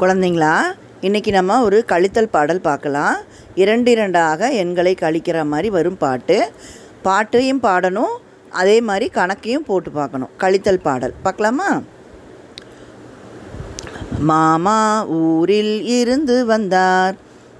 குழந்தைங்களா இன்றைக்கி நம்ம ஒரு கழித்தல் பாடல் பார்க்கலாம். இரண்டு இரண்டாக எண்களை கழிக்கிற மாதிரி வரும் பாட்டு. பாட்டையும் பாடணும் அதே மாதிரி கணக்கையும் போட்டு பார்க்கணும். கழித்தல் பாடல். பார்க்கலாமா? மாமா ஊரில் இருந்து வந்தார்.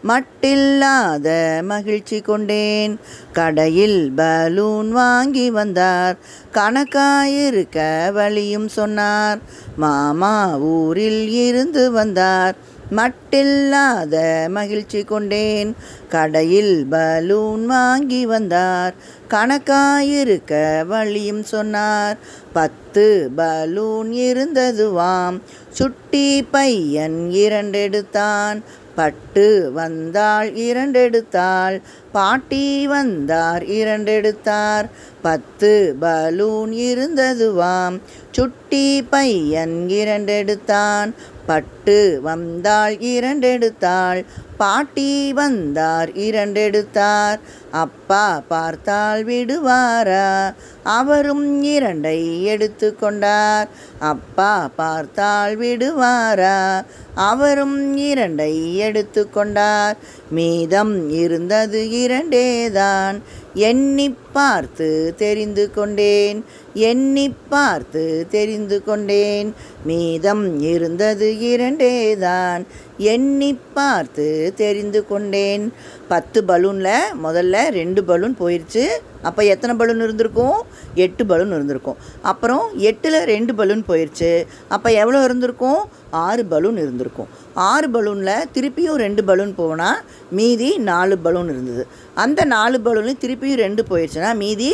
மட்டில்லாத மகிழ்ச்சி கொண்டேன். கடையில் பலூன் வாங்கி வந்தார். கணக்காயிருக்க வழியும் சொன்னார். மாமா ஊரில் இருந்து வந்தார். மட்டில்லாத மகிழ்ச்சி கொண்டேன். கடையில் பலூன் வாங்கி வந்தார். கணக்காயிருக்க வழியும் சொன்னார். பத்து பலூன் இருந்ததுவாம். சுட்டி பையன் இரண்டெடுத்தான். பட்டு வந்தாள் இரண்டெடுத்தாள். பாட்டி வந்தார் இரண்டெடுத்தார். பத்து பலூன் இருந்ததுவாம். சுட்டி பையன் இரண்டெடுத்தான். பட்டு வந்தாள் இரண்டெடுத்தாள். பாட்டி வந்தார் இரண்டெடுத்தார். அப்பா பார்த்தால் விடுவாரா? அவரும் இரண்டை எடுத்து கொண்டார். அப்பா பார்த்தால் விடுவாரா? அவரும் இரண்டை எடுத்து கொண்டார். மீதம் இருந்தது இரண்டேதான். எண்ணி பார்த்து தெரிந்து கொண்டேன். எண்ணி பார்த்து தெரிந்து கொண்டேன். மீதம் இருந்தது இரண்டேதான். எண்ணி பார்த்து தெரிந்து கொண்டேன். பத்து பலூனில் முதல்ல ரெண்டு பலூன் போயிடுச்சு அப்போ எத்தனை பலூன் இருந்திருக்கும்? எட்டு பலூன் இருந்திருக்கும். அப்புறம் எட்டில் ரெண்டு பலூன் போயிடுச்சு அப்போ எவ்வளோ இருந்திருக்கும்? ஆறு பலூன் இருந்திருக்கும். ஆறு பலூனில் திருப்பியும் ரெண்டு பலூன் போனால் மீதி நாலு பலூன் இருந்தது. அந்த நாலு பலூன்லையும் திருப்பியும் ரெண்டு போயிடுச்சு போயிடுச்சுன்னா மீதி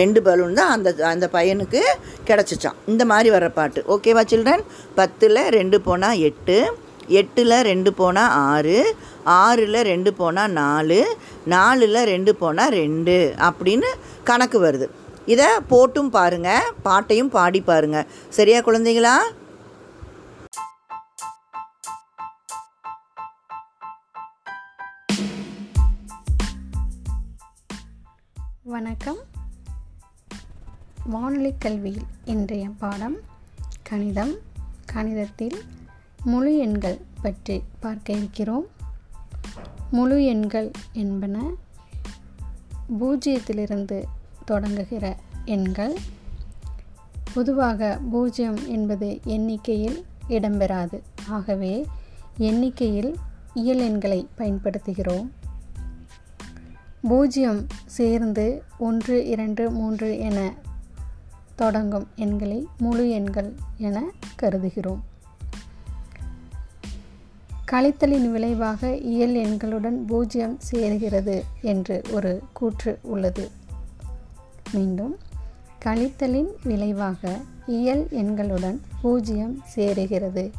ரெண்டு பலூன் தான் அந்த அந்த பையனுக்கு கிடச்சிச்சான் இந்த மாதிரி வர பாட்டு. ஓகேவா சில்ட்ரன் பத்தில் ரெண்டு போனால் எட்டு எட்டில் ரெண்டு போனால் ஆறு ஆறில் ரெண்டு போனால் நாலு நாலில் ரெண்டு போனால் ரெண்டு அப்படின்னு கணக்கு வருது. இதை போட்டும் பாருங்கள் பாட்டையும் பாடி பாருங்கள் சரியா குழந்தைங்களா வணக்கம். வானொலி கல்வியில் இன்றைய பாடம் கணிதம். கணிதத்தில் முழு எண்கள் பற்றி பார்க்க இருக்கிறோம். முழு எண்கள் என்பன பூஜ்ஜியத்திலிருந்து தொடங்குகிற எண்கள். பொதுவாக பூஜ்ஜியம் என்பது எண்ணிக்கையில் இடம்பெறாது. ஆகவே எண்ணிக்கையில் இயல் எண்களை பயன்படுத்துகிறோம். பூஜ்ஜியம் சேர்ந்து ஒன்று இரண்டு மூன்று என தொடங்கும் எண்களை முழு எண்கள் என கருதுகிறோம். கழித்தலின் விளைவாக இயல் எண்களுடன் பூஜ்ஜியம் சேருகிறது என்று ஒரு கூற்று உள்ளது. மீண்டும் கழித்தலின் விளைவாக இயல் எண்களுடன் பூஜ்ஜியம் சேருகிறது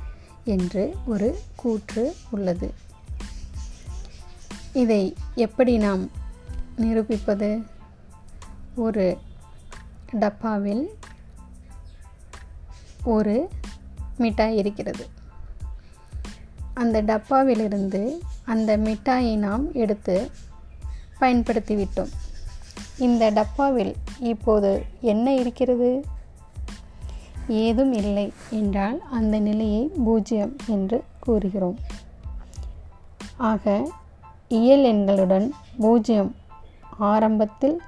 என்று ஒரு கூற்று உள்ளது. இதை எப்படி நாம் நிரூபிப்பது ஒரு டப்பாவில் ஒரு மிட்டாய் இருக்கிறது. அந்த டப்பாவிலிருந்து அந்த மிட்டாயை நாம் எடுத்து பயன்படுத்திவிட்டோம். இந்த டப்பாவில் இப்போது என்ன இருக்கிறது? ஏதும் இல்லை என்றால் அந்த நிலையை பூஜ்ஜியம் என்று கூறுகிறோம். ஆக இயல் எண்களுடன் பூஜ்ஜியம் ஆரம்பத்தில்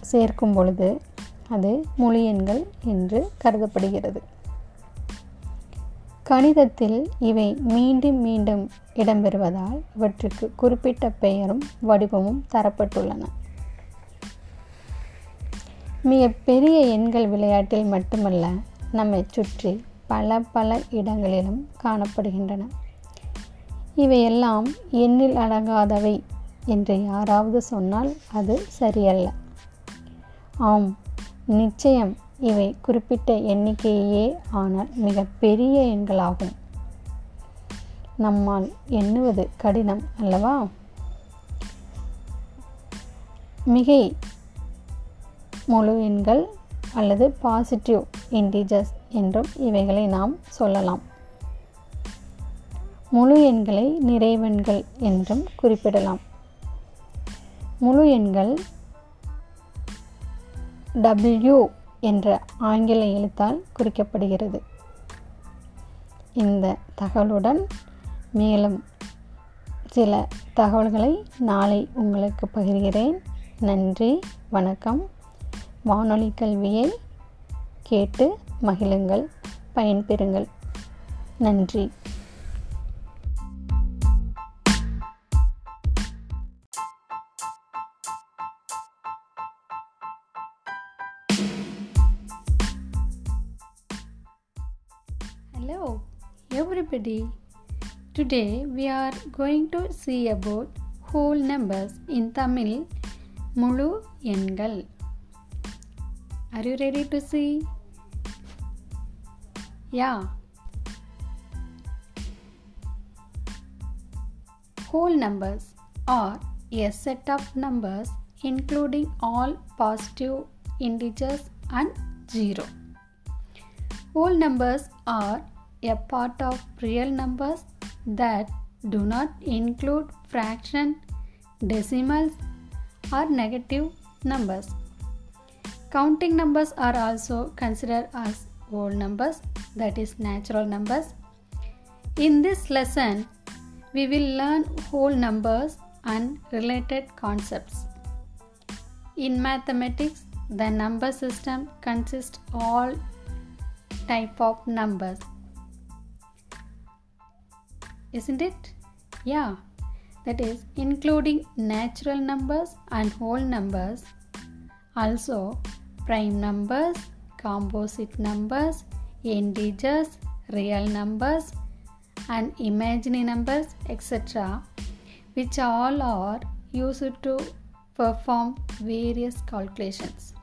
சேர்க்கும் பொழுது அது முழு எண்கள் என்று கருதப்படுகிறது. கணிதத்தில் இவை மீண்டும் மீண்டும் இடம்பெறுவதால் இவற்றுக்கு குறிப்பிட்ட பெயரும் வடிவமும் தரப்பட்டுள்ளன. மிக பெரிய எண்கள் விளையாட்டில் மட்டுமல்ல நம்மை சுற்றி பல பல இடங்களிலும் காணப்படுகின்றன. இவையெல்லாம் எண்ணில் அடங்காதவை என்று யாராவது சொன்னால் அது சரியல்ல. ஆம் நிச்சயம் இவை குறிப்பிட்ட எண்ணிக்கையே ஆனால் மிக பெரிய எண்களாகும். நம்மால் எண்ணுவது கடினம் அல்லவா? மிகை முழு எண்கள் அல்லது பாசிட்டிவ் இன்டிஜர்ஸ் என்றும் இவைகளை நாம் சொல்லலாம். முழு எண்களை நிறைவெண்கள் என்றும் குறிப்பிடலாம். முழு எண்கள் டபிள்யூ என்ற ஆங்கில எழுத்தால் குறிக்கப்படுகிறது. இந்த தகவலுடன் மேலும் சில தகவல்களை நாளை உங்களுக்கு பகிர்கிறேன். நன்றி வணக்கம். வானொலி கல்வியை கேட்டு மகிழுங்கள் பயன்பெறுங்கள். நன்றி. everybody. Today we are going to see about whole numbers in Tamil Mulu Engal. Are you ready to see? Yeah. Whole numbers are a set of numbers including all positive integers and 0. Whole numbers are a part of real numbers that do not include fraction, decimals, or negative numbers. Counting numbers are also considered as whole numbers, that is, natural numbers. In this lesson, we will learn whole numbers and related concepts. In mathematics, the number system consists all type of numbers isn't it? Yeah. That is including natural numbers and whole numbers. Also prime numbers composite numbers integers real numbers and imaginary numbers etc which all are used to perform various calculations.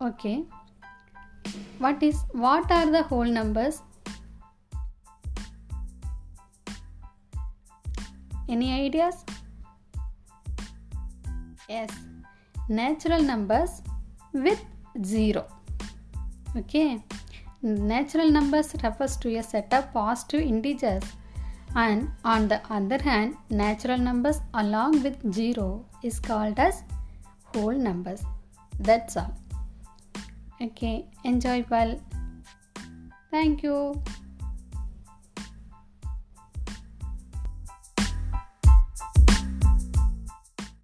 Okay. What is what are the whole numbers any ideas? Yes. Natural numbers with zero. Okay. Natural numbers refers to a set of positive integers. And on the other hand natural numbers along with zero is called as whole numbers. That's all. Okay. Enjoy well thank you